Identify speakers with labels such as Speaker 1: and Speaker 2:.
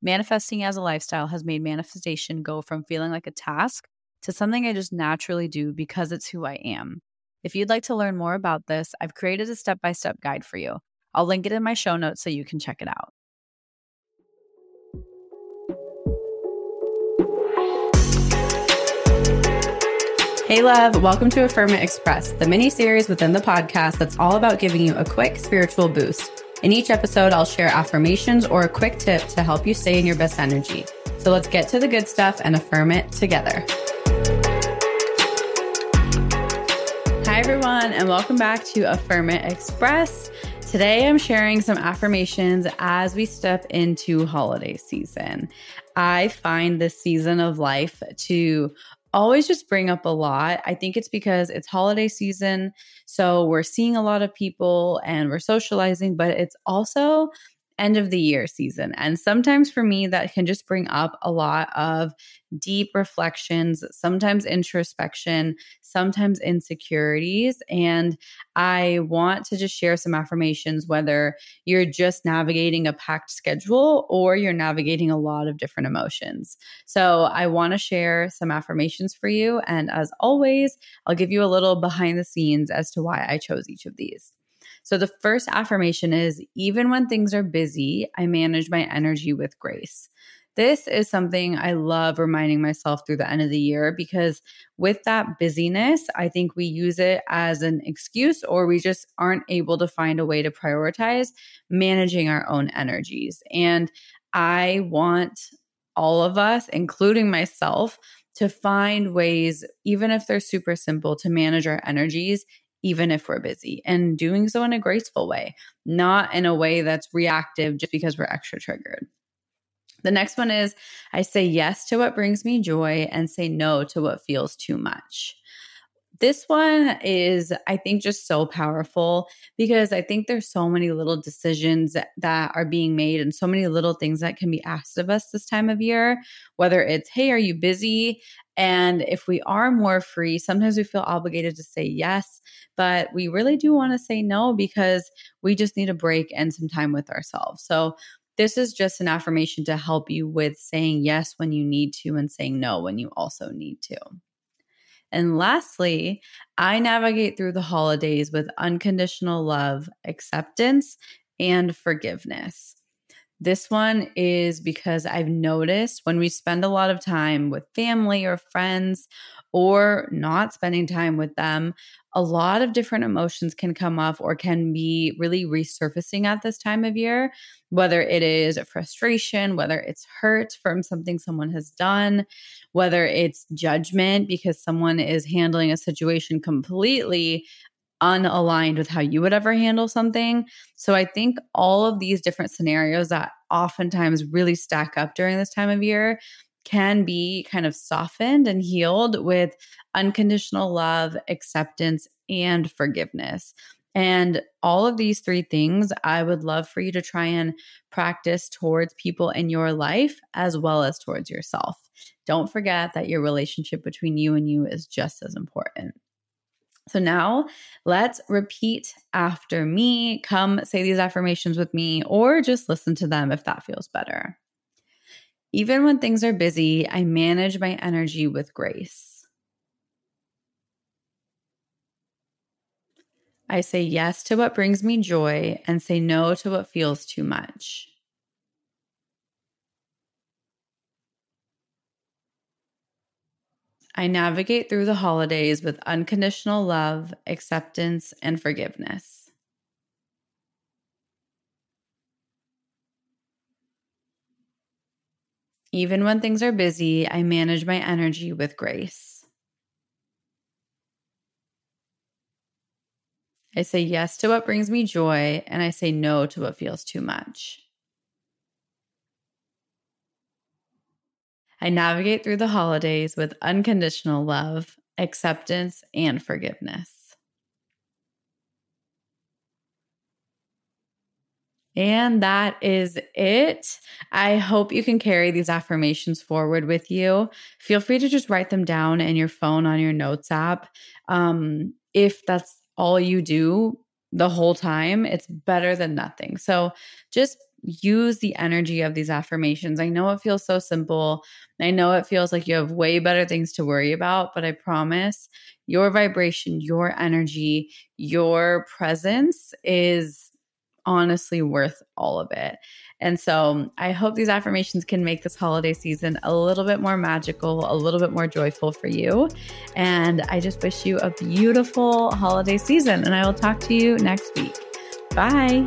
Speaker 1: Manifesting as a lifestyle has made manifestation go from feeling like a task to something I just naturally do because it's who I am. If you'd like to learn more about this, I've created a step by step guide for you. I'll link it in my show notes so you can check it out. Hey, love, welcome to Affirm It Express, the mini series within the podcast that's all about giving you a quick spiritual boost. In each episode, I'll share affirmations or a quick tip to help you stay in your best energy. So let's get to the good stuff and affirm it together. Hi, everyone, and welcome back to Affirm It Express. Today, I'm sharing some affirmations as we step into holiday season. I find this season of life to always just bring up a lot. I think it's because it's holiday season. So we're seeing a lot of people and we're socializing, but it's also end of the year season. And sometimes for me, that can just bring up a lot of deep reflections, sometimes introspection, sometimes insecurities. And I want to just share some affirmations, whether you're just navigating a packed schedule or you're navigating a lot of different emotions. So I want to share some affirmations for you. And as always, I'll give you a little behind the scenes as to why I chose each of these. So the first affirmation is even when things are busy, I manage my energy with grace. This is something I love reminding myself through the end of the year because with that busyness, I think we use it as an excuse or we just aren't able to find a way to prioritize managing our own energies. And I want all of us, including myself, to find ways, even if they're super simple, to manage our energies even if we're busy and doing so in a graceful way, not in a way that's reactive just because we're extra triggered. The next one is I say yes to what brings me joy and say no to what feels too much. This one is, I think, just so powerful because I think there's so many little decisions that are being made and so many little things that can be asked of us this time of year. Whether it's, hey, are you busy? And if we are more free, sometimes we feel obligated to say yes, but we really do want to say no because we just need a break and some time with ourselves. So, this is just an affirmation to help you with saying yes when you need to and saying no when you also need to. And lastly, I navigate through the holidays with unconditional love, acceptance, and forgiveness. This one is because I've noticed when we spend a lot of time with family or friends or not spending time with them, a lot of different emotions can come up or can be really resurfacing at this time of year, whether it is frustration, whether it's hurt from something someone has done, whether it's judgment because someone is handling a situation completely unaligned with how you would ever handle something. So I think all of these different scenarios that oftentimes really stack up during this time of year can be kind of softened and healed with unconditional love, acceptance, and forgiveness. And all of these three things, I would love for you to try and practice towards people in your life as well as towards yourself. Don't forget that your relationship between you and you is just as important. So now let's repeat after me. Come say these affirmations with me, or just listen to them if that feels better. Even when things are busy, I manage my energy with grace. I say yes to what brings me joy and say no to what feels too much. I navigate through the holidays with unconditional love, acceptance, and forgiveness. Even when things are busy, I manage my energy with grace. I say yes to what brings me joy, and I say no to what feels too much. I navigate through the holidays with unconditional love, acceptance, and forgiveness. And that is it. I hope you can carry these affirmations forward with you. Feel free to just write them down in your phone on your notes app. Um, if that's all you do the whole time, it's better than nothing. So just use the energy of these affirmations. I know it feels so simple. I know it feels like you have way better things to worry about, but I promise your vibration, your energy, your presence is honestly worth all of it. And so I hope these affirmations can make this holiday season a little bit more magical, a little bit more joyful for you. And I just wish you a beautiful holiday season. And I will talk to you next week. Bye.